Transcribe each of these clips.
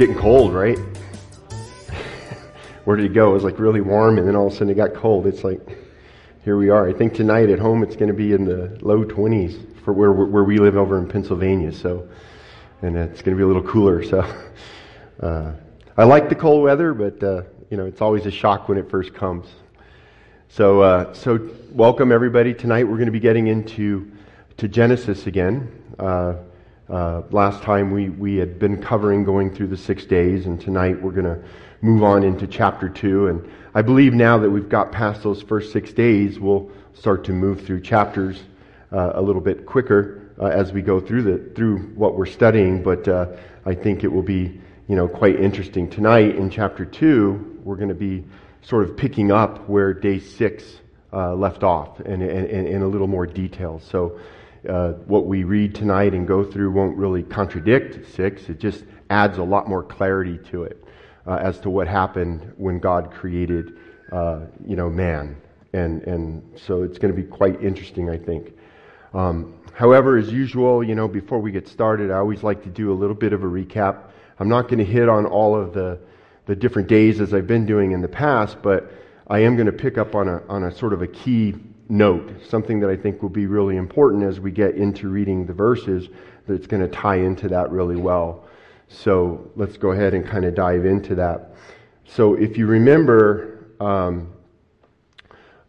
Getting cold, right? Where did it go? It was like really warm and then all of a sudden it got cold. It's like, here we are. I think tonight at home it's going to be in the low 20s for where, where we live over in Pennsylvania. So, and it's going to be a little cooler. So, uh, I like the cold weather, but, uh, you know, it's always a shock when it first comes. So, uh, so welcome everybody. Tonight we're going to be getting into to Genesis again. Uh, last time we, we had been covering going through the six days, and tonight we're going to move on into chapter two. And I believe now that we've got past those first six days, we'll start to move through chapters uh, a little bit quicker uh, as we go through the through what we're studying. But uh, I think it will be you know quite interesting tonight in chapter two. We're going to be sort of picking up where day six uh, left off, and in a little more detail. So uh, what we read tonight and go through won't really contradict six. It just adds a lot more clarity to it uh, as to what happened when God created, uh, you know, man. And, and so it's going to be quite interesting, I think. Um, however, as usual, you know, before we get started, I always like to do a little bit of a recap. I'm not going to hit on all of the, the different days as I've been doing in the past, but I am going to pick up on a, on a sort of a key note, something that I think will be really important as we get into reading the verses, that's going to tie into that really well. So let's go ahead and kind of dive into that. So if you remember, um,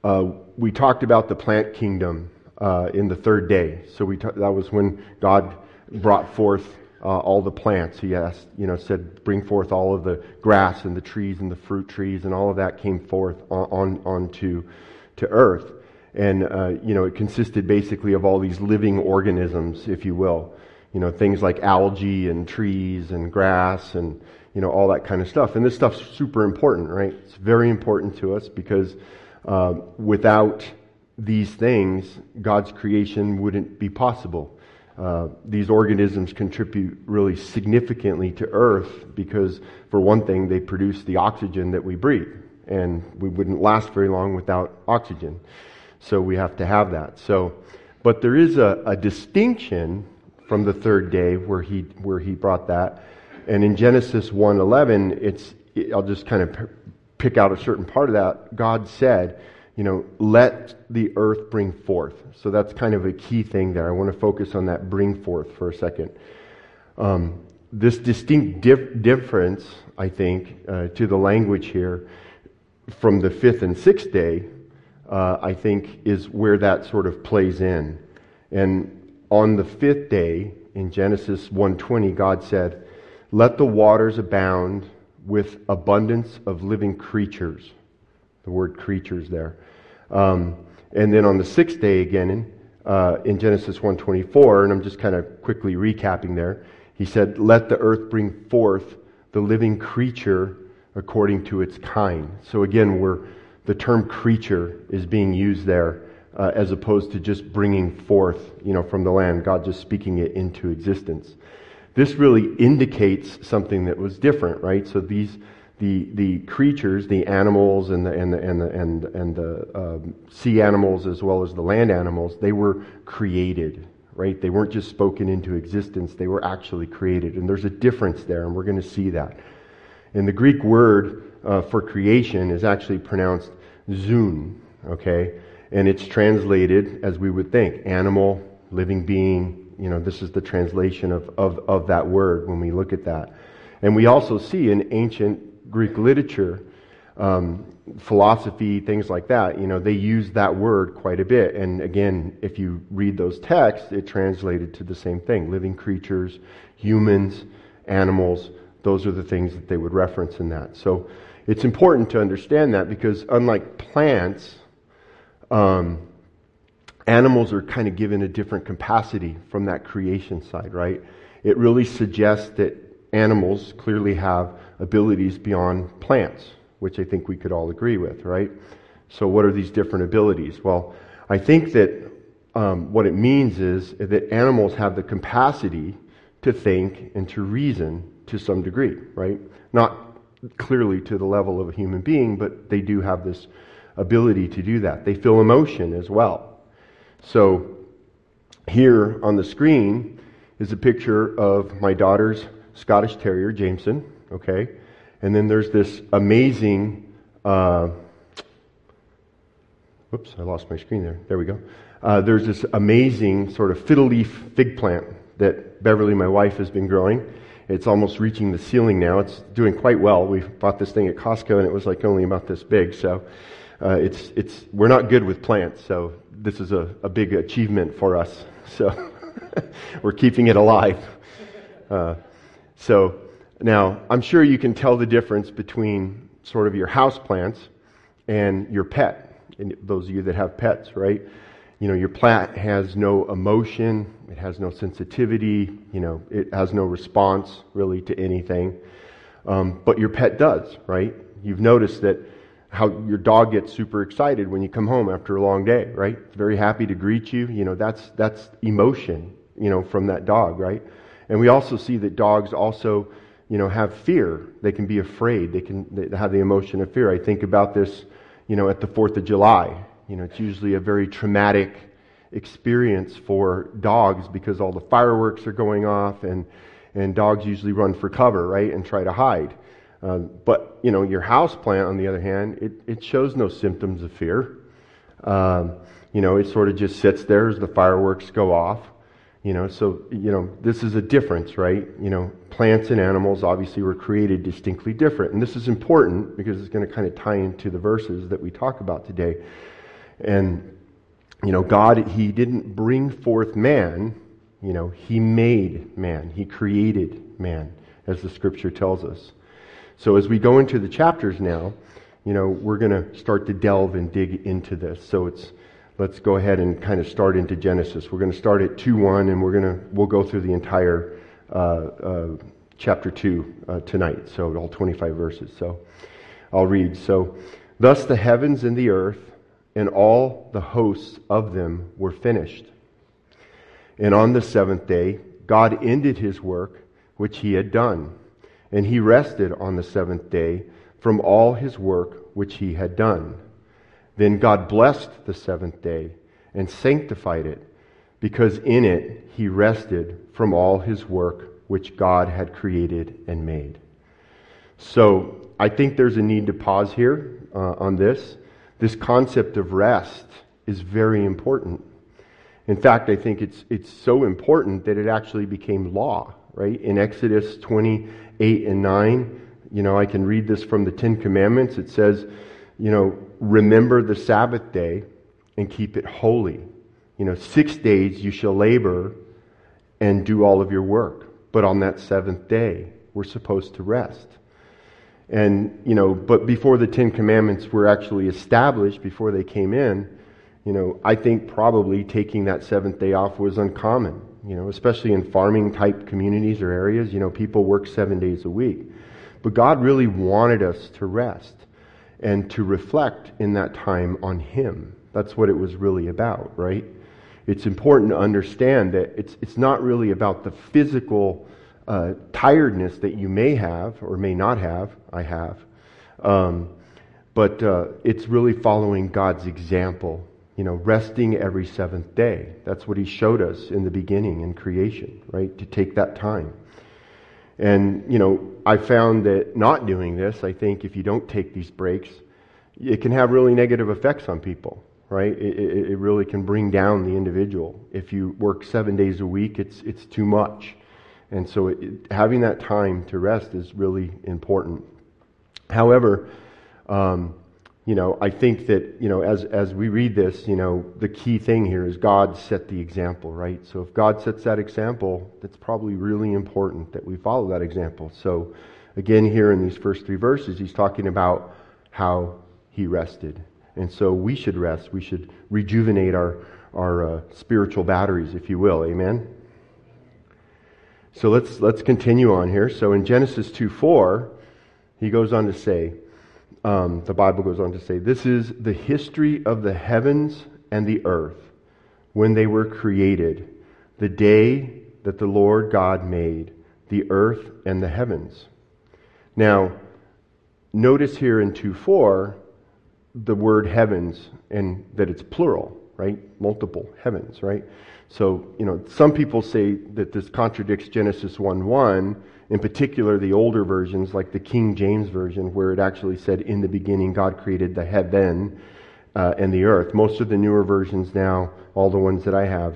uh, we talked about the plant kingdom uh, in the third day. So we ta- that was when God brought forth uh, all the plants. He asked, you know, said, bring forth all of the grass and the trees and the fruit trees, and all of that came forth on, on onto to earth. And, uh, you know, it consisted basically of all these living organisms, if you will. You know, things like algae and trees and grass and, you know, all that kind of stuff. And this stuff's super important, right? It's very important to us because uh, without these things, God's creation wouldn't be possible. Uh, these organisms contribute really significantly to Earth because, for one thing, they produce the oxygen that we breathe. And we wouldn't last very long without oxygen. So we have to have that. So, but there is a, a distinction from the third day where he, where he brought that. And in Genesis 1.11, it's, I'll just kind of pick out a certain part of that. God said, you know, let the earth bring forth. So that's kind of a key thing there. I want to focus on that bring forth for a second. Um, this distinct dif- difference, I think, uh, to the language here from the fifth and sixth day uh, I think, is where that sort of plays in. And on the fifth day, in Genesis 1:20, God said, "Let the waters abound with abundance of living creatures." The word "creatures" there. Um, and then on the sixth day, again in, uh, in Genesis 1:24, and I'm just kind of quickly recapping there. He said, "Let the earth bring forth the living creature according to its kind." So again, we're the term creature is being used there uh, as opposed to just bringing forth, you know, from the land, God just speaking it into existence. This really indicates something that was different, right? So these, the, the creatures, the animals and the, and the, and the, and, and the um, sea animals as well as the land animals, they were created, right? They weren't just spoken into existence, they were actually created. And there's a difference there, and we're going to see that. And the Greek word uh, for creation is actually pronounced zoon, okay? And it's translated as we would think animal, living being. You know, this is the translation of, of, of that word when we look at that. And we also see in ancient Greek literature, um, philosophy, things like that, you know, they use that word quite a bit. And again, if you read those texts, it translated to the same thing living creatures, humans, animals. Those are the things that they would reference in that. So it's important to understand that because unlike plants, um, animals are kind of given a different capacity from that creation side, right? It really suggests that animals clearly have abilities beyond plants, which I think we could all agree with, right? So, what are these different abilities? Well, I think that um, what it means is that animals have the capacity to think and to reason to some degree, right? Not clearly to the level of a human being, but they do have this ability to do that. They feel emotion as well. So, here on the screen is a picture of my daughter's Scottish Terrier, Jameson, okay? And then there's this amazing, uh, whoops, I lost my screen there. There we go. Uh, there's this amazing sort of fiddle leaf fig plant that Beverly, my wife, has been growing. It's almost reaching the ceiling now. It's doing quite well. We bought this thing at Costco and it was like only about this big. So uh, it's, it's, we're not good with plants. So this is a, a big achievement for us. So we're keeping it alive. Uh, so now I'm sure you can tell the difference between sort of your house plants and your pet. And those of you that have pets, right? You know, your plant has no emotion, it has no sensitivity, you know, it has no response really to anything. Um, but your pet does, right? You've noticed that how your dog gets super excited when you come home after a long day, right? Very happy to greet you. You know, that's, that's emotion, you know, from that dog, right? And we also see that dogs also, you know, have fear. They can be afraid. They can they have the emotion of fear. I think about this, you know, at the 4th of July. You know, it's usually a very traumatic experience for dogs because all the fireworks are going off and, and dogs usually run for cover, right, and try to hide. Um, but, you know, your house plant, on the other hand, it, it shows no symptoms of fear. Um, you know, it sort of just sits there as the fireworks go off. You know, so, you know, this is a difference, right? You know, plants and animals obviously were created distinctly different. And this is important because it's going to kind of tie into the verses that we talk about today. And, you know, God, He didn't bring forth man, you know, He made man, He created man, as the scripture tells us. So as we go into the chapters now, you know, we're going to start to delve and dig into this. So it's, let's go ahead and kind of start into Genesis. We're going to start at 2 1, and we're going to, we'll go through the entire uh, uh, chapter 2 uh, tonight. So all 25 verses. So I'll read. So, thus the heavens and the earth and all the hosts of them were finished. And on the seventh day, God ended his work which he had done, and he rested on the seventh day from all his work which he had done. Then God blessed the seventh day and sanctified it, because in it he rested from all his work which God had created and made. So I think there's a need to pause here uh, on this this concept of rest is very important. In fact, I think it's, it's so important that it actually became law, right? In Exodus 28 and 9, you know, I can read this from the Ten Commandments. It says, you know, remember the Sabbath day and keep it holy. You know, six days you shall labor and do all of your work. But on that seventh day, we're supposed to rest. And, you know, but before the Ten Commandments were actually established, before they came in, you know, I think probably taking that seventh day off was uncommon, you know, especially in farming type communities or areas. You know, people work seven days a week. But God really wanted us to rest and to reflect in that time on Him. That's what it was really about, right? It's important to understand that it's, it's not really about the physical uh, tiredness that you may have or may not have. I have. Um, but uh, it's really following God's example, you know, resting every seventh day. That's what He showed us in the beginning in creation, right? To take that time. And, you know, I found that not doing this, I think if you don't take these breaks, it can have really negative effects on people, right? It, it, it really can bring down the individual. If you work seven days a week, it's, it's too much. And so it, having that time to rest is really important. However, um, you know, I think that, you know, as, as we read this, you know, the key thing here is God set the example, right? So if God sets that example, that's probably really important that we follow that example. So again, here in these first three verses, he's talking about how he rested. And so we should rest. We should rejuvenate our, our uh, spiritual batteries, if you will. Amen. So let's let's continue on here. So in Genesis two four, he goes on to say, um, the Bible goes on to say, this is the history of the heavens and the earth when they were created, the day that the Lord God made the earth and the heavens. Now, notice here in 2 4 the word heavens and that it's plural, right? Multiple heavens, right? So, you know, some people say that this contradicts Genesis 1 1, in particular the older versions, like the King James Version, where it actually said, In the beginning, God created the heaven uh, and the earth. Most of the newer versions now, all the ones that I have,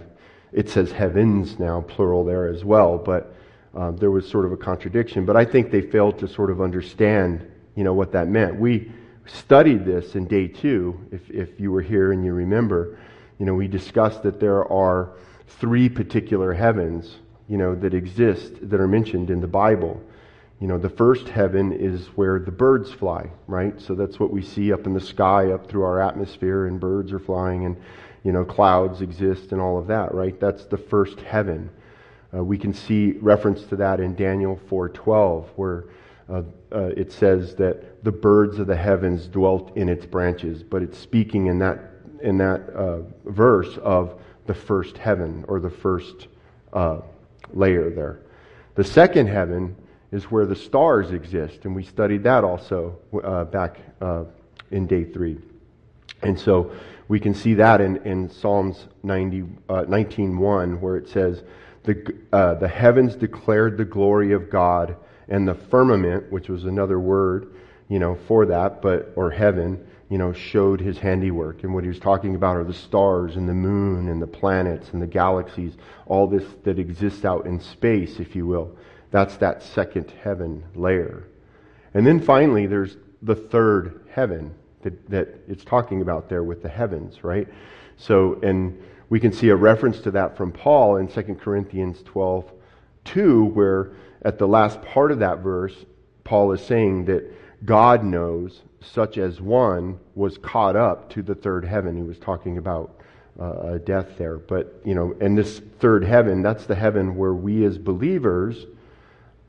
it says heavens now, plural there as well, but um, there was sort of a contradiction. But I think they failed to sort of understand, you know, what that meant. We studied this in day two, if, if you were here and you remember. You know, we discussed that there are three particular heavens, you know, that exist that are mentioned in the Bible. You know, the first heaven is where the birds fly, right? So that's what we see up in the sky, up through our atmosphere, and birds are flying, and, you know, clouds exist and all of that, right? That's the first heaven. Uh, we can see reference to that in Daniel 4:12, where uh, uh, it says that the birds of the heavens dwelt in its branches, but it's speaking in that in that uh, verse of the first heaven or the first uh, layer there. The second heaven is where the stars exist, and we studied that also uh, back uh, in day three. And so we can see that in, in Psalms 90, uh, 19.1, where it says, the, uh, the heavens declared the glory of God, and the firmament, which was another word, you know, for that, but, or heaven, you know, showed his handiwork. And what he was talking about are the stars and the moon and the planets and the galaxies, all this that exists out in space, if you will. That's that second heaven layer. And then finally, there's the third heaven that, that it's talking about there with the heavens, right? So, and we can see a reference to that from Paul in 2 Corinthians 12, 2, where at the last part of that verse, Paul is saying that God knows such as one was caught up to the third heaven. He was talking about uh, death there. But, you know, and this third heaven, that's the heaven where we as believers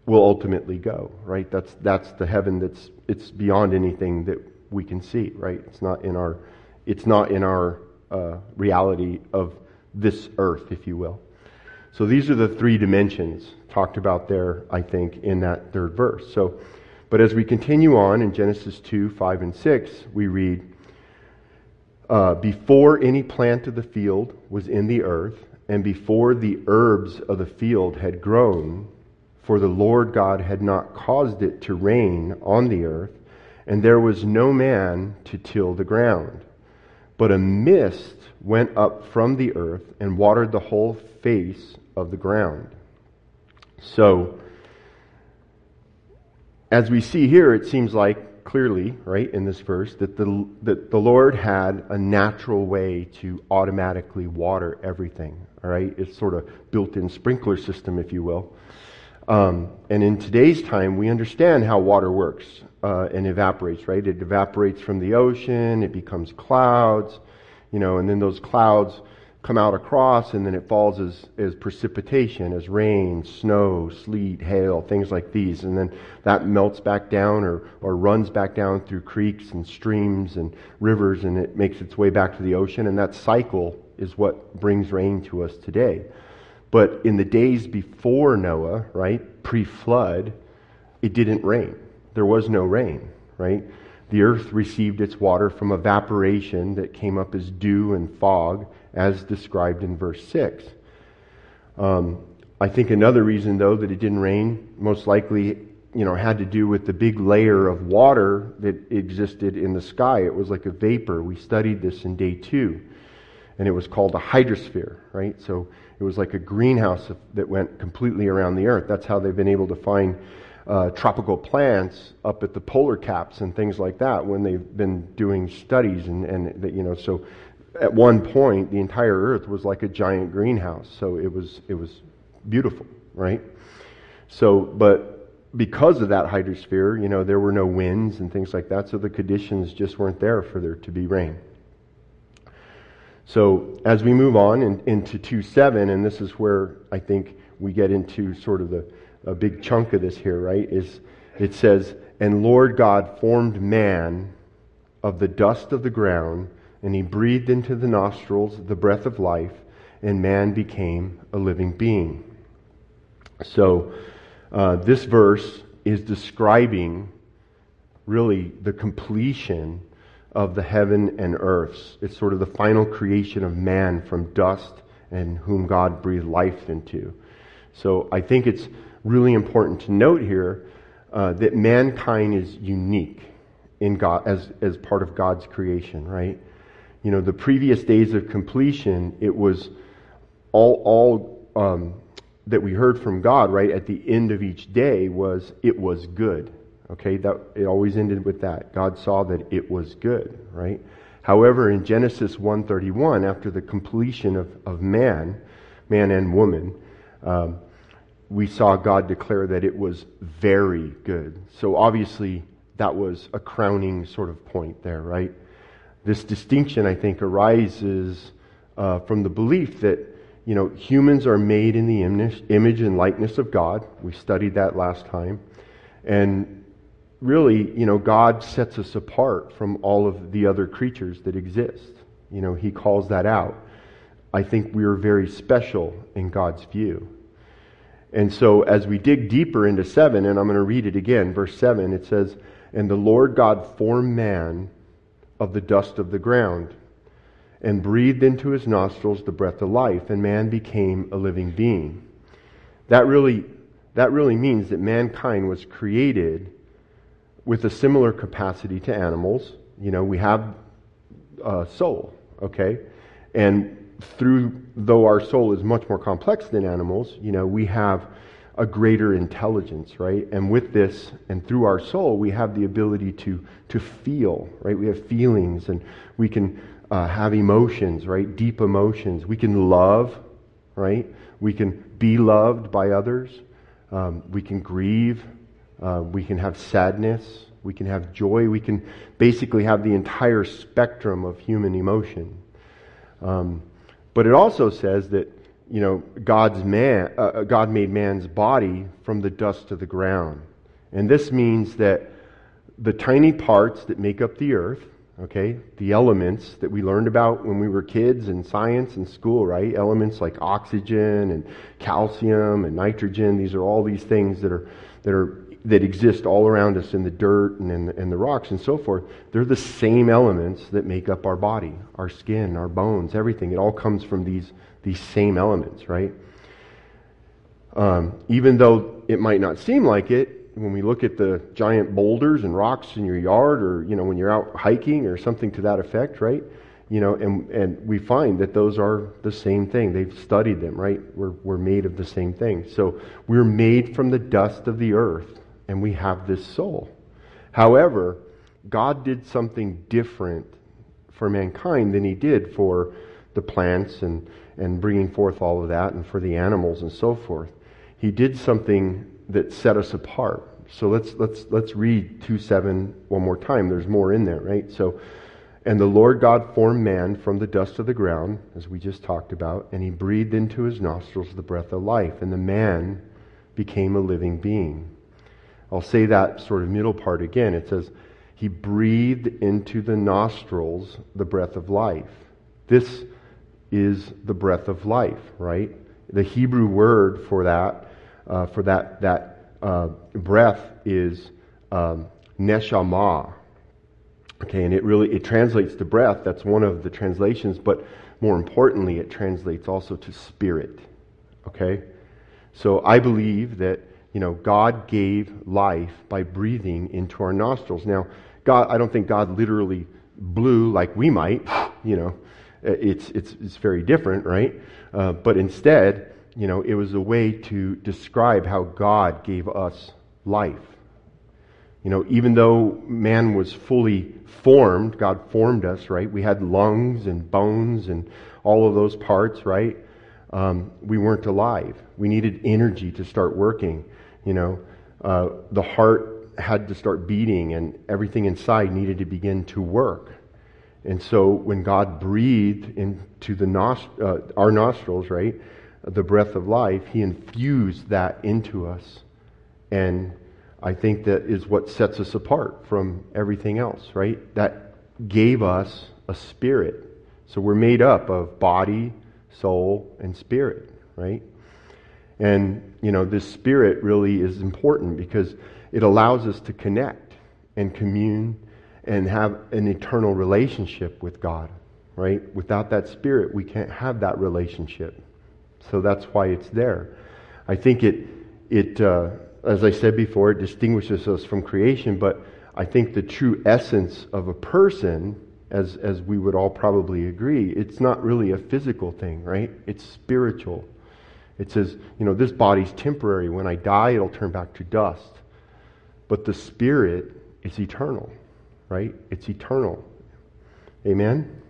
will ultimately go, right? That's, that's the heaven that's, it's beyond anything that we can see, right? It's not in our, it's not in our uh, reality of this earth, if you will. So these are the three dimensions talked about there, I think, in that third verse. So, but as we continue on in Genesis 2, 5, and 6, we read, uh, Before any plant of the field was in the earth, and before the herbs of the field had grown, for the Lord God had not caused it to rain on the earth, and there was no man to till the ground. But a mist went up from the earth and watered the whole face of the ground. So, as we see here, it seems like clearly, right, in this verse, that the, that the Lord had a natural way to automatically water everything, all right? It's sort of built in sprinkler system, if you will. Um, and in today's time, we understand how water works uh, and evaporates, right? It evaporates from the ocean, it becomes clouds, you know, and then those clouds come out across and then it falls as, as precipitation, as rain, snow, sleet, hail, things like these. And then that melts back down or, or runs back down through creeks and streams and rivers and it makes its way back to the ocean. And that cycle is what brings rain to us today. But in the days before Noah, right, pre flood, it didn't rain. There was no rain, right? The earth received its water from evaporation that came up as dew and fog as described in verse 6. Um, I think another reason, though, that it didn't rain most likely you know, had to do with the big layer of water that existed in the sky. It was like a vapor. We studied this in day two, and it was called a hydrosphere, right? So it was like a greenhouse that went completely around the earth. That's how they've been able to find uh, tropical plants up at the polar caps and things like that when they've been doing studies and, and you know, so at one point, the entire earth was like a giant greenhouse. So it was, it was beautiful, right? So, but because of that hydrosphere, you know, there were no winds and things like that. So the conditions just weren't there for there to be rain. So as we move on in, into 2 7, and this is where I think we get into sort of the a big chunk of this here, right? Is it says, And Lord God formed man of the dust of the ground, and he breathed into the nostrils the breath of life, and man became a living being. So uh, this verse is describing really the completion of the heaven and earths. It's sort of the final creation of man from dust and whom God breathed life into. So I think it's really important to note here uh, that mankind is unique in God as, as part of God's creation, right? You know, the previous days of completion, it was all, all um, that we heard from God, right, at the end of each day was, it was good. Okay, that it always ended with that. God saw that it was good, right? However, in Genesis 1:31, after the completion of, of man, man and woman, um, we saw God declare that it was very good. So obviously, that was a crowning sort of point there, right? This distinction, I think, arises uh, from the belief that you know humans are made in the image and likeness of God. We studied that last time, and really, you know, God sets us apart from all of the other creatures that exist. You know, He calls that out. I think we are very special in God's view. And so, as we dig deeper into 7, and I'm going to read it again, verse 7, it says, And the Lord God formed man of the dust of the ground, and breathed into his nostrils the breath of life, and man became a living being. That really, that really means that mankind was created with a similar capacity to animals. You know, we have a soul, okay? And through, though our soul is much more complex than animals, you know, we have a greater intelligence, right? And with this, and through our soul, we have the ability to, to feel, right? We have feelings and we can uh, have emotions, right? Deep emotions. We can love, right? We can be loved by others. Um, we can grieve, uh, we can have sadness. We can have joy. We can basically have the entire spectrum of human emotion. Um, but it also says that you know God's man, uh, uh, God made man's body from the dust of the ground, and this means that the tiny parts that make up the earth, okay, the elements that we learned about when we were kids in science and school, right? Elements like oxygen and calcium and nitrogen. These are all these things that are that are that exist all around us in the dirt and in the, in the rocks and so forth, they're the same elements that make up our body, our skin, our bones, everything. It all comes from these, these same elements, right? Um, even though it might not seem like it, when we look at the giant boulders and rocks in your yard or, you know, when you're out hiking or something to that effect, right? You know, and, and we find that those are the same thing. They've studied them, right? We're, we're made of the same thing. So we're made from the dust of the earth and we have this soul. However, God did something different for mankind than he did for the plants and, and bringing forth all of that and for the animals and so forth. He did something that set us apart. So let's, let's, let's read 2 7 one more time. There's more in there, right? So, and the Lord God formed man from the dust of the ground, as we just talked about, and he breathed into his nostrils the breath of life, and the man became a living being. I'll say that sort of middle part again. It says, He breathed into the nostrils the breath of life. This is the breath of life, right? The Hebrew word for that, uh, for that, that uh, breath is um, neshama. Okay, and it really it translates to breath. That's one of the translations, but more importantly, it translates also to spirit. Okay, so I believe that you know, God gave life by breathing into our nostrils. Now, God, I don't think God literally blew like we might, you know, it's, it's, it's very different, right? Uh, but instead, you know, it was a way to describe how God gave us life. You know, even though man was fully formed, God formed us, right? We had lungs and bones and all of those parts, right? Um, we weren't alive. We needed energy to start working. You know, uh, the heart had to start beating and everything inside needed to begin to work. And so when God breathed into the nost- uh, our nostrils, right, the breath of life, He infused that into us. And I think that is what sets us apart from everything else, right? That gave us a spirit. So we're made up of body, soul, and spirit, right? And, you know, this spirit really is important because it allows us to connect and commune and have an eternal relationship with God, right? Without that spirit, we can't have that relationship. So that's why it's there. I think it, it uh, as I said before, it distinguishes us from creation, but I think the true essence of a person, as, as we would all probably agree, it's not really a physical thing, right? It's spiritual. It says, you know, this body's temporary. When I die, it'll turn back to dust. But the spirit is eternal, right? It's eternal. Amen?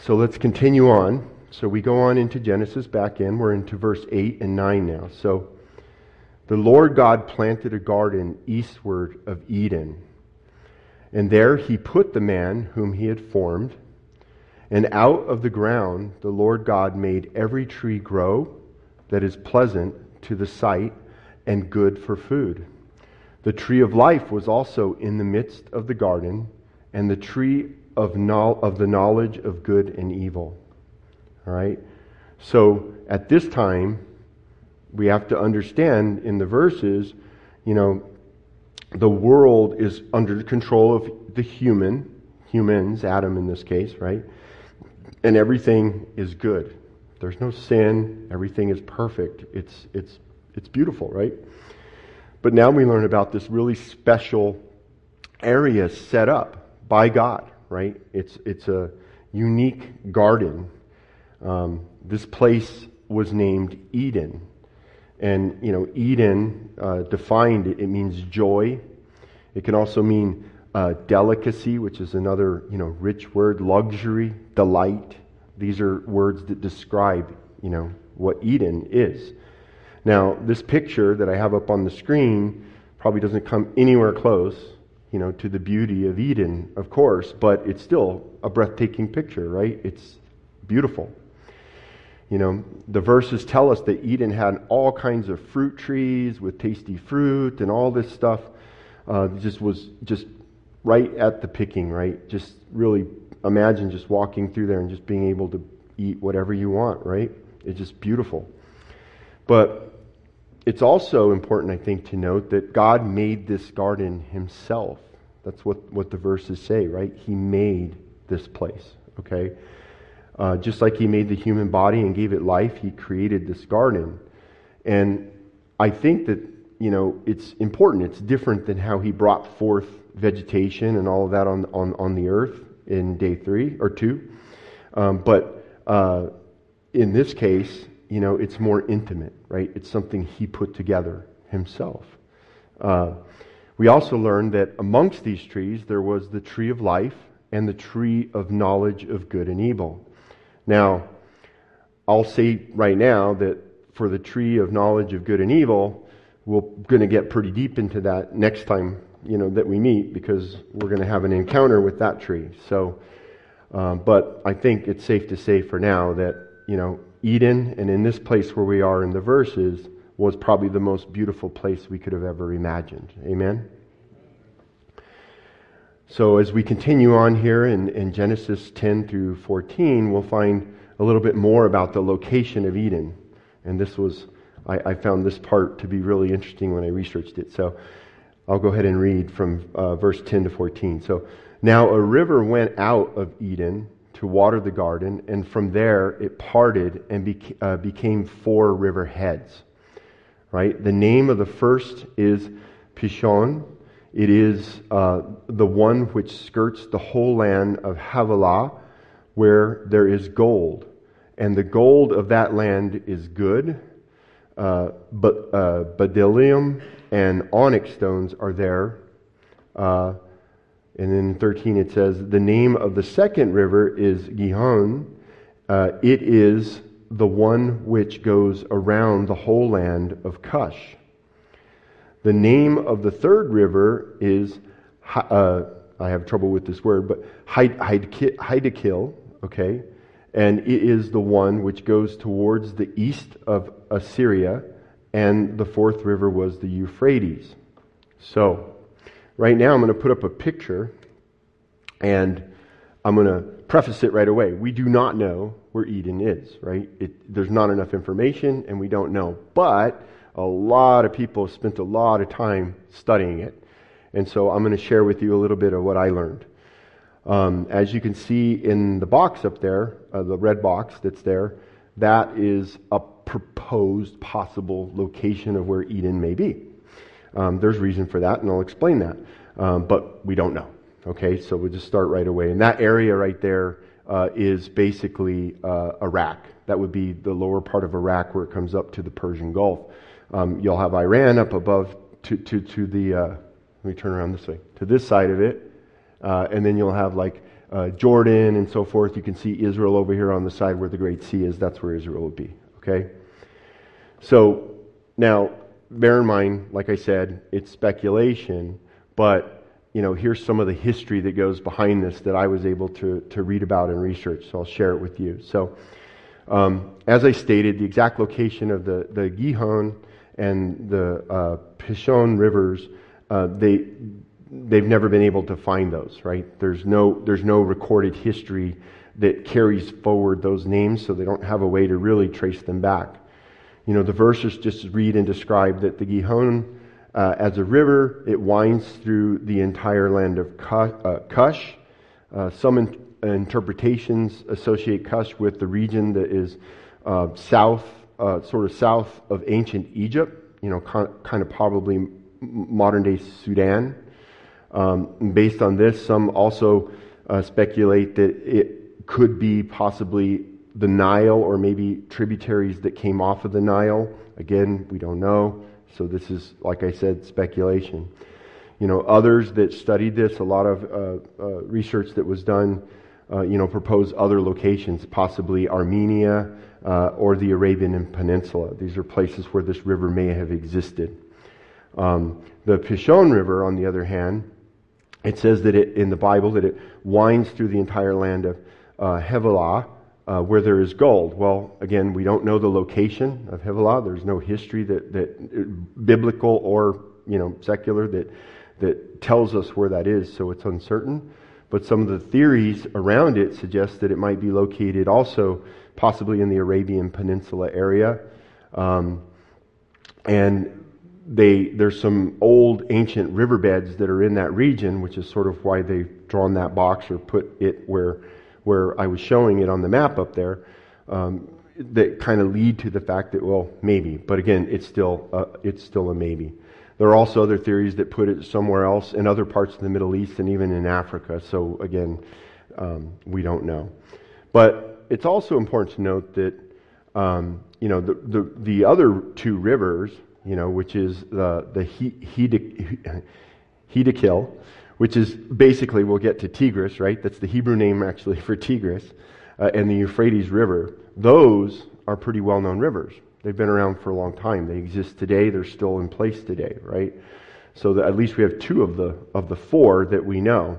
So let's continue on. So we go on into Genesis back in. We're into verse 8 and 9 now. So the Lord God planted a garden eastward of Eden. And there he put the man whom he had formed. And out of the ground the Lord God made every tree grow that is pleasant to the sight and good for food. The tree of life was also in the midst of the garden, and the tree of, no, of the knowledge of good and evil. All right? So at this time, we have to understand in the verses, you know, the world is under control of the human, humans, Adam in this case, right? And everything is good. There's no sin. Everything is perfect. It's, it's, it's beautiful, right? But now we learn about this really special area set up by God, right? It's, it's a unique garden. Um, this place was named Eden. And, you know, Eden, uh, defined, it, it means joy. It can also mean uh, delicacy, which is another, you know, rich word, luxury, delight. These are words that describe, you know, what Eden is. Now, this picture that I have up on the screen probably doesn't come anywhere close, you know, to the beauty of Eden, of course, but it's still a breathtaking picture, right? It's beautiful. You know, the verses tell us that Eden had all kinds of fruit trees with tasty fruit and all this stuff. Uh, just was just right at the picking, right? Just really imagine just walking through there and just being able to eat whatever you want, right? It's just beautiful. But it's also important, I think, to note that God made this garden himself. That's what, what the verses say, right? He made this place, okay? Uh, just like he made the human body and gave it life, he created this garden. And I think that, you know, it's important. It's different than how he brought forth vegetation and all of that on, on, on the earth in day three or two. Um, but uh, in this case, you know, it's more intimate, right? It's something he put together himself. Uh, we also learned that amongst these trees there was the tree of life and the tree of knowledge of good and evil. Now, I'll say right now that for the tree of knowledge of good and evil, we're going to get pretty deep into that next time, you know, that we meet because we're going to have an encounter with that tree. So, um, but I think it's safe to say for now that, you know, Eden, and in this place where we are in the verses, was probably the most beautiful place we could have ever imagined. Amen? So, as we continue on here in, in Genesis 10 through 14, we'll find a little bit more about the location of Eden. And this was, I, I found this part to be really interesting when I researched it. So, I'll go ahead and read from uh, verse 10 to 14. So, now a river went out of Eden to water the garden, and from there it parted and beca- uh, became four river heads. Right? The name of the first is Pishon. It is uh, the one which skirts the whole land of Havilah, where there is gold. And the gold of that land is good. Uh, but uh, and onyx stones are there. Uh, and then in 13 it says, The name of the second river is Gihon. Uh, it is the one which goes around the whole land of Cush. The name of the third river is uh, I have trouble with this word, but Hiddekel, okay, and it is the one which goes towards the east of Assyria, and the fourth river was the Euphrates. So, right now I'm going to put up a picture, and I'm going to preface it right away. We do not know where Eden is, right? It, there's not enough information, and we don't know. But a lot of people have spent a lot of time studying it. And so I'm going to share with you a little bit of what I learned. Um, as you can see in the box up there, uh, the red box that's there, that is a proposed possible location of where Eden may be. Um, there's reason for that, and I'll explain that. Um, but we don't know. Okay, so we'll just start right away. And that area right there uh, is basically uh, Iraq. That would be the lower part of Iraq where it comes up to the Persian Gulf. Um, you'll have Iran up above to, to, to the, uh, let me turn around this way, to this side of it. Uh, and then you'll have like uh, Jordan and so forth. You can see Israel over here on the side where the Great Sea is. That's where Israel would be. Okay? So now, bear in mind, like I said, it's speculation, but you know, here's some of the history that goes behind this that I was able to, to read about and research, so I'll share it with you. So, um, as I stated, the exact location of the, the Gihon and the uh, Pishon rivers, uh, they, they've never been able to find those, right? There's no, there's no recorded history that carries forward those names, so they don't have a way to really trace them back. You know, the verses just read and describe that the Gihon uh, as a river, it winds through the entire land of uh, Cush. Uh, some in- interpretations associate Cush with the region that is uh, south, uh, sort of south of ancient Egypt, you know, kind of probably modern day Sudan. Um, based on this, some also uh, speculate that it could be possibly the Nile or maybe tributaries that came off of the Nile. Again, we don't know. So this is, like I said, speculation. You know, others that studied this, a lot of uh, uh, research that was done, uh, you know, proposed other locations, possibly Armenia uh, or the Arabian Peninsula. These are places where this river may have existed. Um, the Pishon River, on the other hand, it says that it, in the Bible that it winds through the entire land of uh, Havilah, uh, where there is gold. Well, again, we don't know the location of Havilah. There's no history that, that biblical or you know secular that that tells us where that is, so it's uncertain. But some of the theories around it suggest that it might be located also possibly in the Arabian Peninsula area. Um, and they, there's some old ancient riverbeds that are in that region, which is sort of why they've drawn that box or put it where where I was showing it on the map up there, um, that kind of lead to the fact that, well, maybe. But again, it's still, uh, it's still a maybe. There are also other theories that put it somewhere else in other parts of the Middle East and even in Africa. So again, um, we don't know. But it's also important to note that, um, you know, the, the, the, other two rivers, you know, which is the, the Hiddekel, which is basically, we'll get to Tigris, right? That's the Hebrew name actually for Tigris, uh, and the Euphrates River. Those are pretty well known rivers. They've been around for a long time. They exist today. They're still in place today, right? So that at least we have two of the, of the four that we know.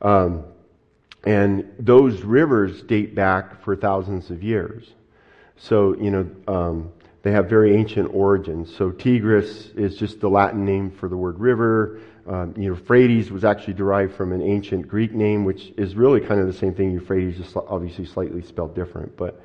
Um, and those rivers date back for thousands of years. So, you know, um, they have very ancient origins. So Tigris is just the Latin name for the word river. Um, Euphrates was actually derived from an ancient Greek name, which is really kind of the same thing. Euphrates, just obviously slightly spelled different. But,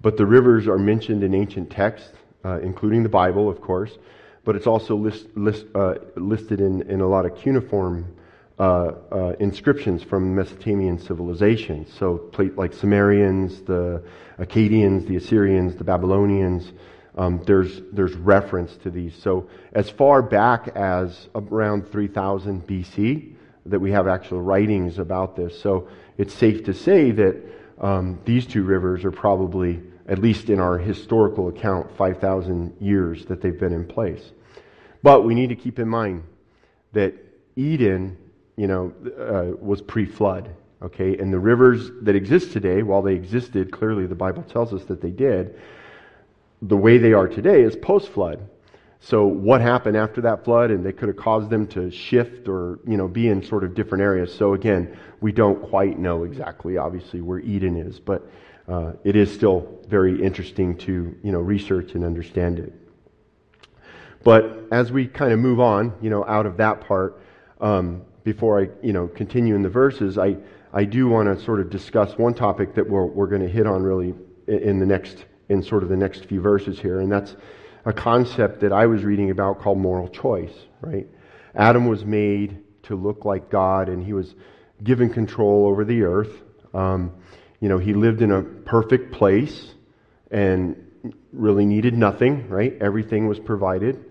but the rivers are mentioned in ancient texts, uh, including the Bible, of course. But it's also list, list, uh, listed in, in a lot of cuneiform uh, uh inscriptions from Mesopotamian civilizations. So, like Sumerians, the Akkadians, the Assyrians, the Babylonians um, there's, there's reference to these. So, as far back as around 3000 BC, that we have actual writings about this. So, it's safe to say that um, these two rivers are probably, at least in our historical account, 5,000 years that they've been in place. But we need to keep in mind that Eden, you know, uh, was pre flood. Okay, and the rivers that exist today, while they existed, clearly the Bible tells us that they did, the way they are today is post flood. So what happened after that flood? And they could have caused them to shift or, you know, be in sort of different areas. So again, we don't quite know exactly, obviously, where Eden is, but uh, it is still very interesting to, you know, research and understand it. But as we kind of move on, you know, out of that part, um, before I, you know, continue in the verses, I, I do want to sort of discuss one topic that we're, we're going to hit on really in the next, in sort of the next few verses here, and that's a concept that I was reading about called moral choice, right? Adam was made to look like God and he was given control over the earth. Um, you know, he lived in a perfect place and really needed nothing, right? Everything was provided.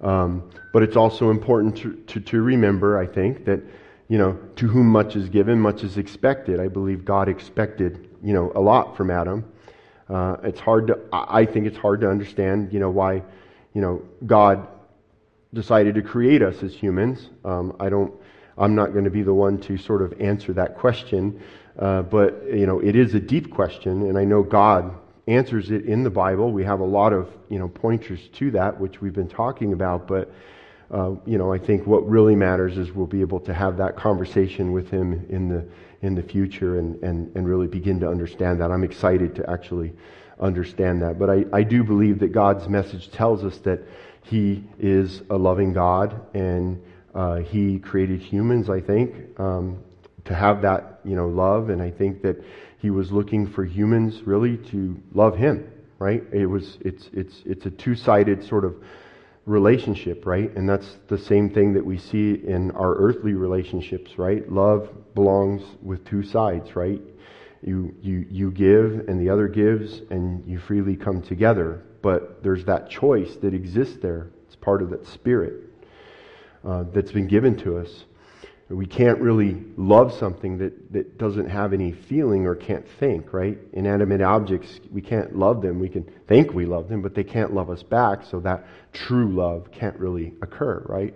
Um, but it's also important to, to, to remember, I think, that, you know, to whom much is given, much is expected. I believe God expected, you know, a lot from Adam. Uh, it's hard to, I think it's hard to understand, you know, why, you know, God decided to create us as humans. Um, I don't, I'm not going to be the one to sort of answer that question, uh, but, you know, it is a deep question, and I know God answers it in the Bible. We have a lot of, you know, pointers to that, which we've been talking about, but, uh, you know, I think what really matters is we'll be able to have that conversation with Him in the in the future and, and, and really begin to understand that. I'm excited to actually understand that. But I, I do believe that God's message tells us that He is a loving God and uh, He created humans, I think, um, to have that, you know, love. And I think that He was looking for humans really to love Him, right? It was, it's, it's, it's a two-sided sort of relationship, right? And that's the same thing that we see in our earthly relationships, right? Love belongs with two sides, right? You, you, you give and the other gives and you freely come together. But there's that choice that exists there. It's part of that spirit uh, that's been given to us. We can't really love something that, that doesn't have any feeling or can't think, right? Inanimate objects, we can't love them. We can think we love them, but they can't love us back, so that true love can't really occur, right?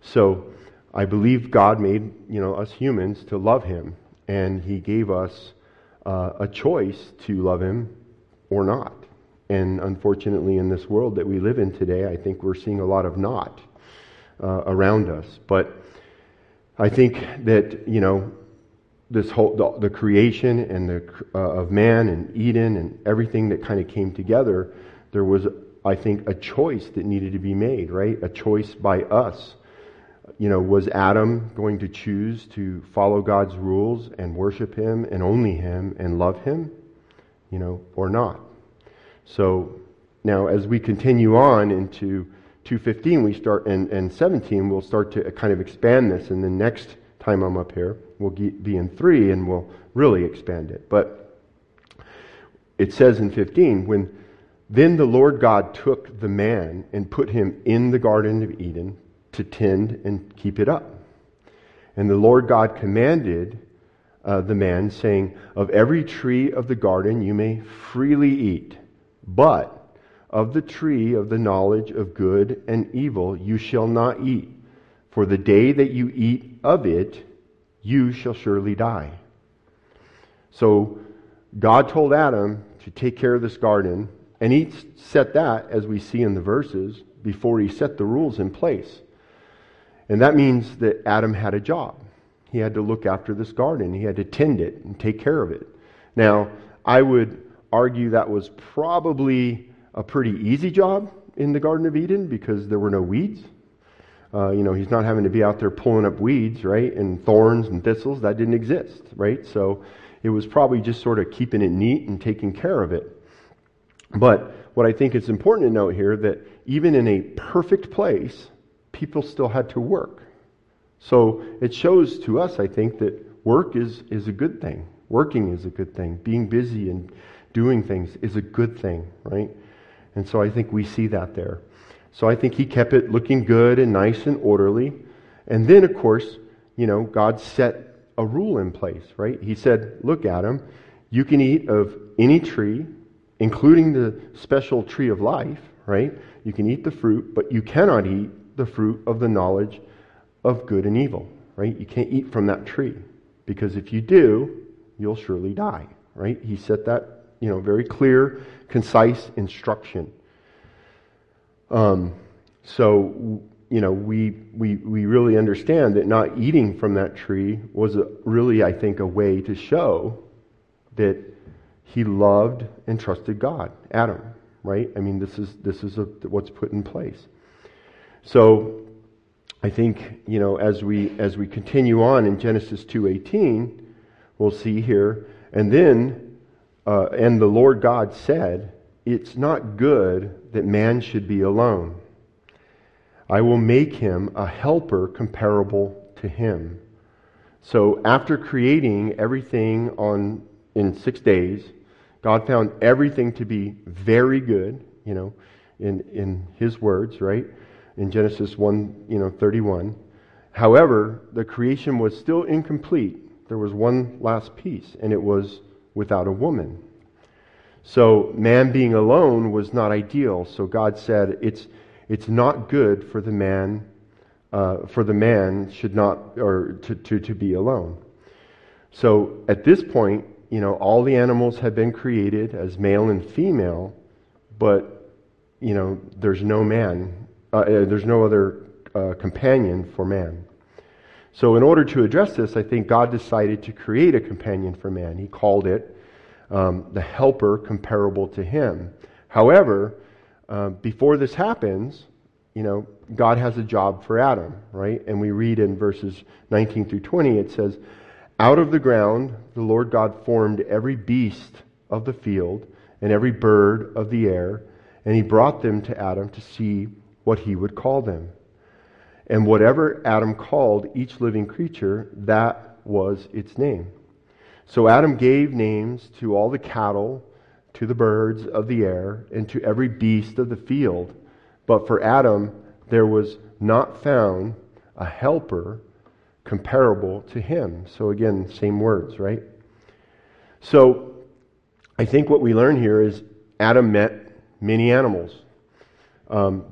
So I believe God made, you know, us humans to love Him, and He gave us uh, a choice to love Him or not. And unfortunately, in this world that we live in today, I think we're seeing a lot of not uh, around us. But I think that, you know, this whole, the, the creation and the, uh, of man and Eden and everything that kind of came together, there was, I think, a choice that needed to be made, right? A choice by us. You know, was Adam going to choose to follow God's rules and worship Him and only Him and love Him? You know, or not? So now, as we continue on into 2.15 we start and, and 17 we'll start to kind of expand this and the next time i'm up here we'll be in 3 and we'll really expand it. But it says in 15 when then the lord god took the man and put him in the garden of eden to tend and keep it up. And the lord god commanded uh, the man saying of every tree of the garden you may freely eat but of the tree of the knowledge of good and evil you shall not eat, for the day that you eat of it, you shall surely die. So God told Adam to take care of this garden, and he set that, as we see in the verses, before he set the rules in place. And that means that Adam had a job. He had to look after this garden, he had to tend it and take care of it. Now, I would argue that was probably a pretty easy job in the Garden of Eden because there were no weeds. Uh, you know, he's not having to be out there pulling up weeds, right? And thorns and thistles. That didn't exist, right? So it was probably just sort of keeping it neat and taking care of it. But what I think is important to note here that even in a perfect place, people still had to work. So it shows to us, I think, that work is, is a good thing. Working is a good thing. Being busy and doing things is a good thing, right? And so I think we see that there. So I think he kept it looking good and nice and orderly. And then, of course, you know, God set a rule in place, right? He said, Look, Adam, you can eat of any tree, including the special tree of life, right? You can eat the fruit, but you cannot eat the fruit of the knowledge of good and evil, right? You can't eat from that tree because if you do, you'll surely die, right? He set that you know, very clear, concise instruction. Um, so, you know, we, we, we really understand that not eating from that tree was a, really, I think, a way to show that he loved and trusted God, Adam, right? I mean, this is, this is a, what's put in place. So, I think, you know, as we, as we continue on in Genesis 2.18, we'll see here, and then, uh, and the Lord God said, it's not good that man should be alone. I will make him a helper comparable to him. So after creating everything on in 6 days, God found everything to be very good, you know, in in his words, right? In Genesis 1, you know, 31. However, the creation was still incomplete. There was one last piece, and it was without a woman. So man being alone was not ideal. So God said, it's it's not good for the man, uh, for the man should not, or to, to, to be alone. So at this point, you know, all the animals have been created as male and female, but, you know, there's no man, uh, uh there's no other uh, companion for man. So in order to address this, I think God decided to create a companion for man. He called it um, the helper comparable to him. However, uh, before this happens, you know, God has a job for Adam, right? And we read in verses 19 through 20, it says, Out of the ground the Lord God formed every beast of the field and every bird of the air, and he brought them to Adam to see what he would call them. And whatever Adam called each living creature, that was its name. So Adam gave names to all the cattle to the birds of the air, and to every beast of the field. But for Adam, there was not found a helper comparable to him. So again, same words, right? So I think what we learn here is Adam met many animals. Um,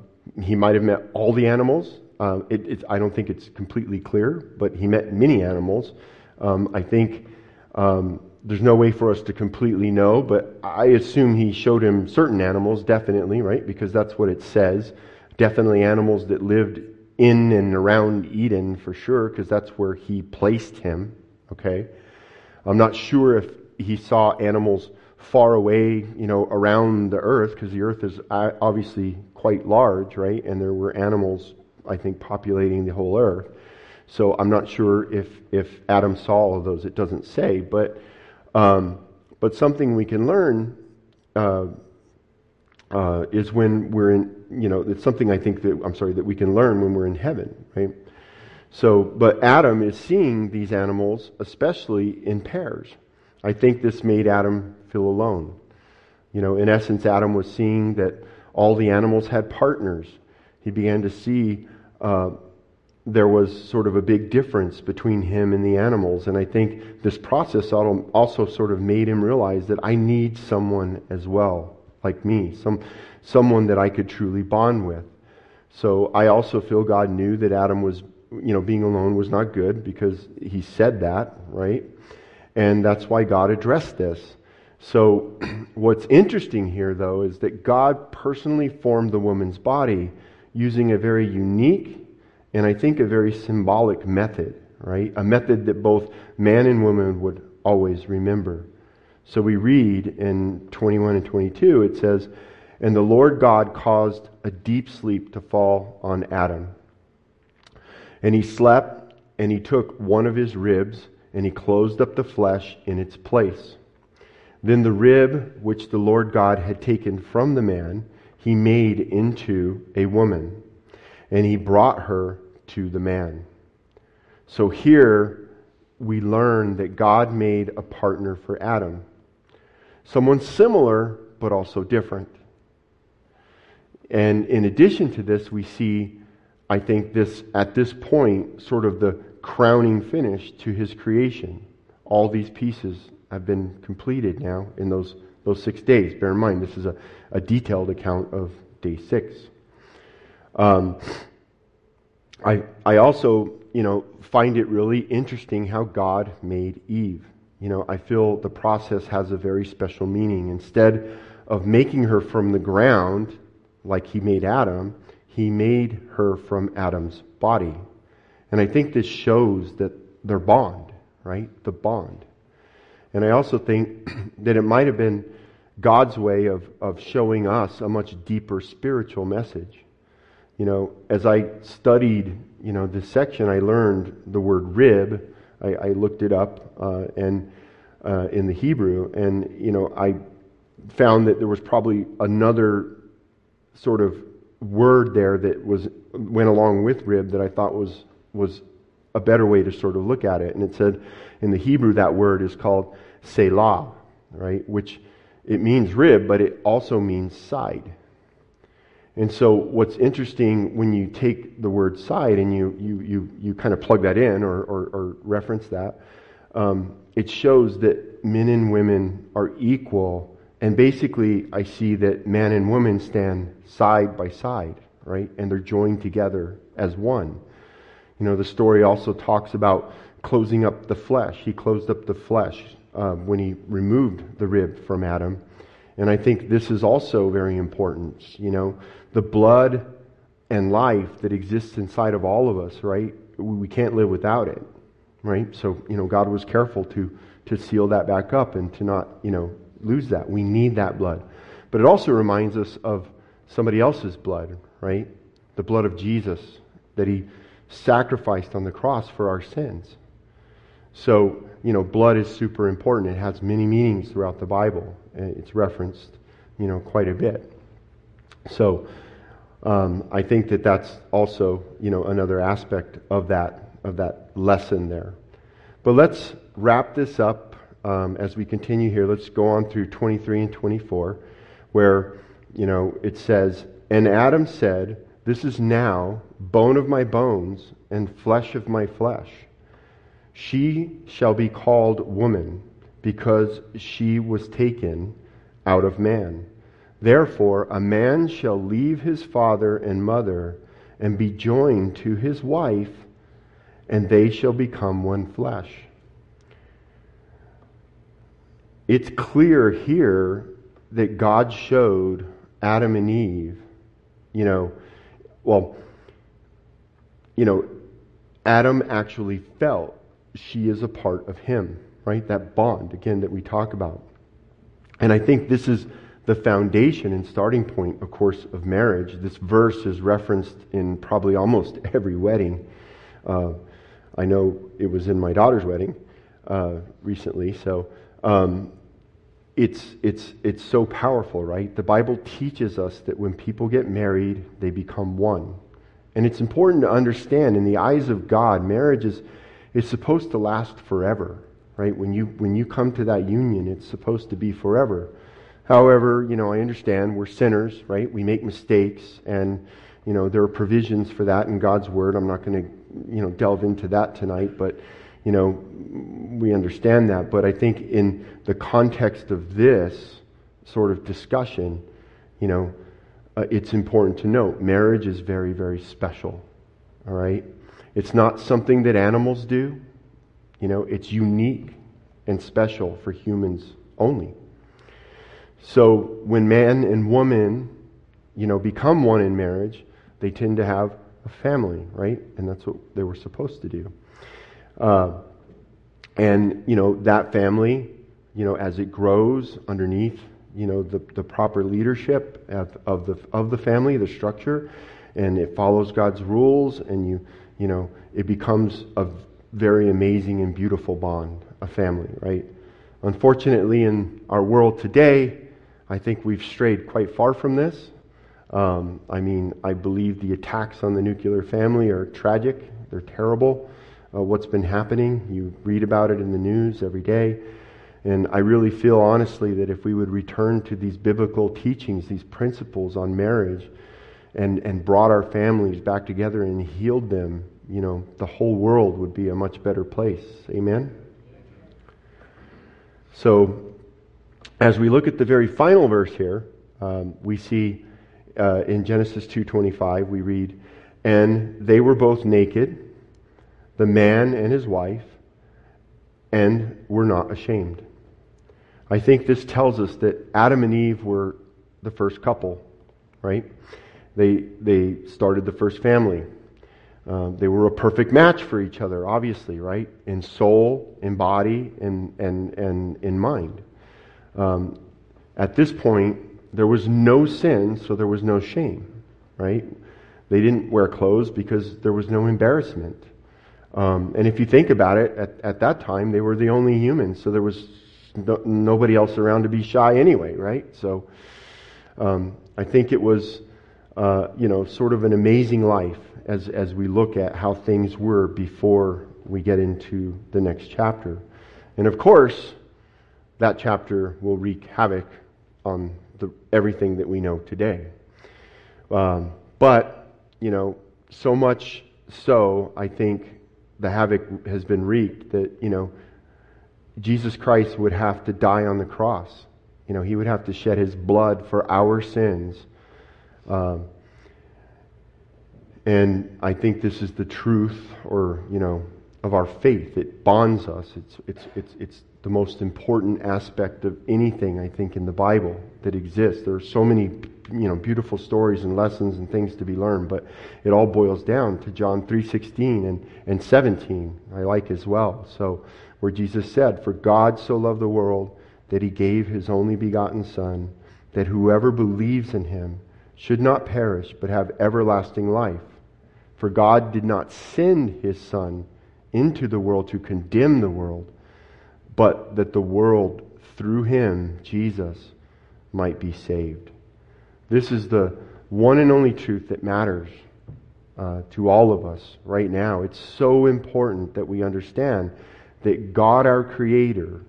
he might have met all the animals. Uh, it, it, I don't think it's completely clear, but he met many animals. Um, I think um, there's no way for us to completely know, but I assume he showed him certain animals, definitely, right? Because that's what it says. Definitely animals that lived in and around Eden for sure, because that's where he placed him, okay? I'm not sure if he saw animals far away, you know, around the earth, because the earth is obviously quite large, right? And there were animals, I think, populating the whole earth. So I'm not sure if, if Adam saw all of those. It doesn't say, but um, but something we can learn uh, uh, is when we're in, you know, it's something I think that, I'm sorry, that we can learn when we're in heaven, right? So, but Adam is seeing these animals, especially in pairs. I think this made Adam feel alone. You know, in essence, Adam was seeing that all the animals had partners. He began to see uh, there was sort of a big difference between him and the animals. And I think this process also sort of made him realize that I need someone as well, like me, some, someone that I could truly bond with. So I also feel God knew that Adam was, you know, being alone was not good because he said that, right? And that's why God addressed this. So what's interesting here, though, is that God personally formed the woman's body using a very unique and I think a very symbolic method, right? A method that both man and woman would always remember. So we read in 21 and 22, it says, And the Lord God caused a deep sleep to fall on Adam. And he slept, and he took one of his ribs, and he closed up the flesh in its place. Then the rib which the Lord God had taken from the man, he made into a woman and he brought her to the man. So here we learn that God made a partner for Adam. Someone similar, but also different. And in addition to this, we see, I think, this at this point, sort of the crowning finish to his creation. All these pieces have been completed now in those, those six days. Bear in mind, this is a, a detailed account of day six. Um, I, I also, you know, find it really interesting how God made Eve. You know, I feel the process has a very special meaning. Instead of making her from the ground, like he made Adam, he made her from Adam's body. And I think this shows that their bond, right? The bond. And I also think that it might have been God's way of, of showing us a much deeper spiritual message. You know, as I studied, you know, this section, I learned the word rib. I, I looked it up uh, and uh, in the Hebrew, and you know, I found that there was probably another sort of word there that was went along with rib that I thought was was a better way to sort of look at it. And it said in the Hebrew that word is called selah, right? Which it means rib, but it also means side. And so what's interesting when you take the word side and you, you, you, you kind of plug that in or, or, or reference that, um, it shows that men and women are equal and basically, I see that man and woman stand side by side, right? And they're joined together as one. You know, the story also talks about closing up the flesh. He closed up the flesh uh, when he removed the rib from Adam. And I think this is also very important. You know, the blood and life that exists inside of all of us, right? We can't live without it, right? So, you know, God was careful to, to seal that back up and to not, you know, lose that. We need that blood. But it also reminds us of somebody else's blood, right? The blood of Jesus that he sacrificed on the cross for our sins. So, you know, blood is super important. It has many meanings throughout the Bible. It's referenced, you know, quite a bit. So, um, I think that that's also, you know, another aspect of that of that lesson there. But let's wrap this up um, as we continue here, let's go on through 23 and 24, where, you know, it says, And Adam said, This is now bone of my bones and flesh of my flesh. She shall be called woman, because she was taken out of man. Therefore, a man shall leave his father and mother and be joined to his wife, and they shall become one flesh. It's clear here that God showed Adam and Eve, you know, well, you know, Adam actually felt she is a part of him, right? That bond, again, that we talk about. And I think this is the foundation and starting point, of course, of marriage. This verse is referenced in probably almost every wedding. Uh, I know it was in my daughter's wedding uh, recently, so um, it's, it's, it's so powerful, right? The Bible teaches us that when people get married, they become one. And it's important to understand in the eyes of God, marriage is, is supposed to last forever, right? When you, when you come to that union, it's supposed to be forever. However, you know, I understand we're sinners, right? We make mistakes, and, you know, there are provisions for that in God's Word. I'm not going to, you know, delve into that tonight, but you know, we understand that. But I think in the context of this sort of discussion, you know, uh, it's important to note marriage is very, very special. All right? It's not something that animals do. You know, it's unique and special for humans only. So when man and woman, you know, become one in marriage, they tend to have a family, right? And that's what they were supposed to do. Uh, and, you know, that family, you know, as it grows underneath, you know, the, the proper leadership of, of, the, of the family, the structure, and it follows God's rules, and you, you know, it becomes a very amazing and beautiful bond, a family, right? Unfortunately, in our world today, I think we've strayed quite far from this. Um, I mean, I believe the attacks on the nuclear family are tragic, they're terrible uh, what's been happening. You read about it in the news every day. And I really feel honestly that if we would return to these biblical teachings, these principles on marriage, and, and brought our families back together and healed them, you know, the whole world would be a much better place. Amen? So, as we look at the very final verse here, um, we see uh, in Genesis 2.25, we read, And they were both naked the man and his wife, and were not ashamed. I think this tells us that Adam and Eve were the first couple, right? They, they started the first family. Um, they were a perfect match for each other, obviously, right? In soul, in body, and, and, and in mind. Um, at this point, there was no sin, so there was no shame, right? They didn't wear clothes because there was no embarrassment. Um, and if you think about it, at, at that time, they were the only humans, so there was no, nobody else around to be shy anyway, right? So um, I think it was, uh, you know, sort of an amazing life as, as we look at how things were before we get into the next chapter. And of course, that chapter will wreak havoc on the, everything that we know today. Um, but, you know, so much so, I think the havoc has been wreaked that, you know, Jesus Christ would have to die on the cross. You know, he would have to shed his blood for our sins. Um, and I think this is the truth, or, you know, of our faith. It bonds us. It's, it's, it's, it's the most important aspect of anything, I think, in the Bible that exists. There are so many, you know, beautiful stories and lessons and things to be learned, but it all boils down to John 3.16 and, and 17, I like as well. So, where Jesus said, For God so loved the world that he gave his only begotten Son, that whoever believes in him should not perish, but have everlasting life. For God did not send his Son into the world to condemn the world, but that the world, through him, Jesus, might be saved. This is the one and only truth that matters uh, to all of us right now. It's so important that we understand that God, our Creator,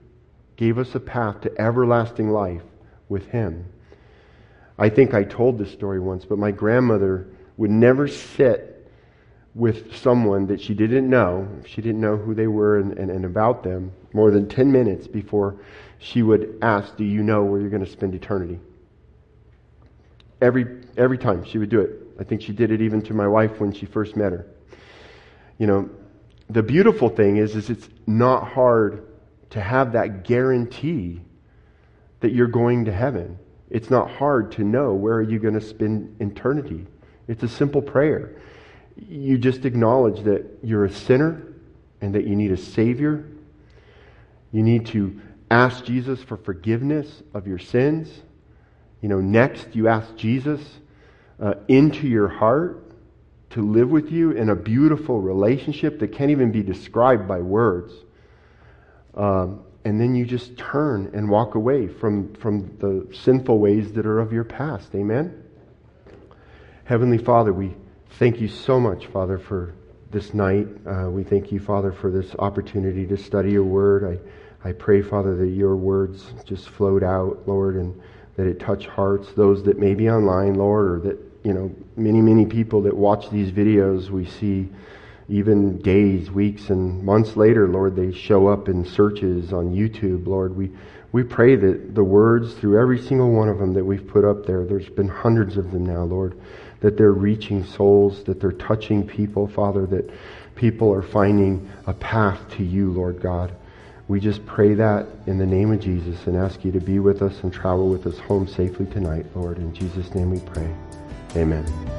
gave us a path to everlasting life with Him. I think I told this story once, but my grandmother would never sit with someone that she didn't know, she didn't know who they were and, and, and, about them, more than 10 minutes before she would ask, Do you know where you're going to spend eternity? Every, every time she would do it. I think she did it even to my wife when she first met her. You know, the beautiful thing is, is it's not hard to have that guarantee that you're going to heaven. It's not hard to know where are you going to spend eternity. It's a simple prayer you just acknowledge that you're a sinner and that you need a Savior. You need to ask Jesus for forgiveness of your sins. You know, next you ask Jesus uh, into your heart to live with you in a beautiful relationship that can't even be described by words. Um, and then you just turn and walk away from, from the sinful ways that are of your past. Amen? Heavenly Father, we Thank you so much, Father, for this night. Uh, we thank you, Father, for this opportunity to study your word. I, I pray, Father, that your words just flowed out, Lord, and that it touch hearts, those that may be online, Lord, or that, you know, many, many people that watch these videos, we see even days, weeks, and months later, Lord, they show up in searches on YouTube, Lord. We, we pray that the words through every single one of them that we've put up there, there's been hundreds of them now, Lord that they're reaching souls, that they're touching people, Father, that people are finding a path to you, Lord God. We just pray that in the name of Jesus and ask you to be with us and travel with us home safely tonight, Lord. In Jesus' name we pray. Amen.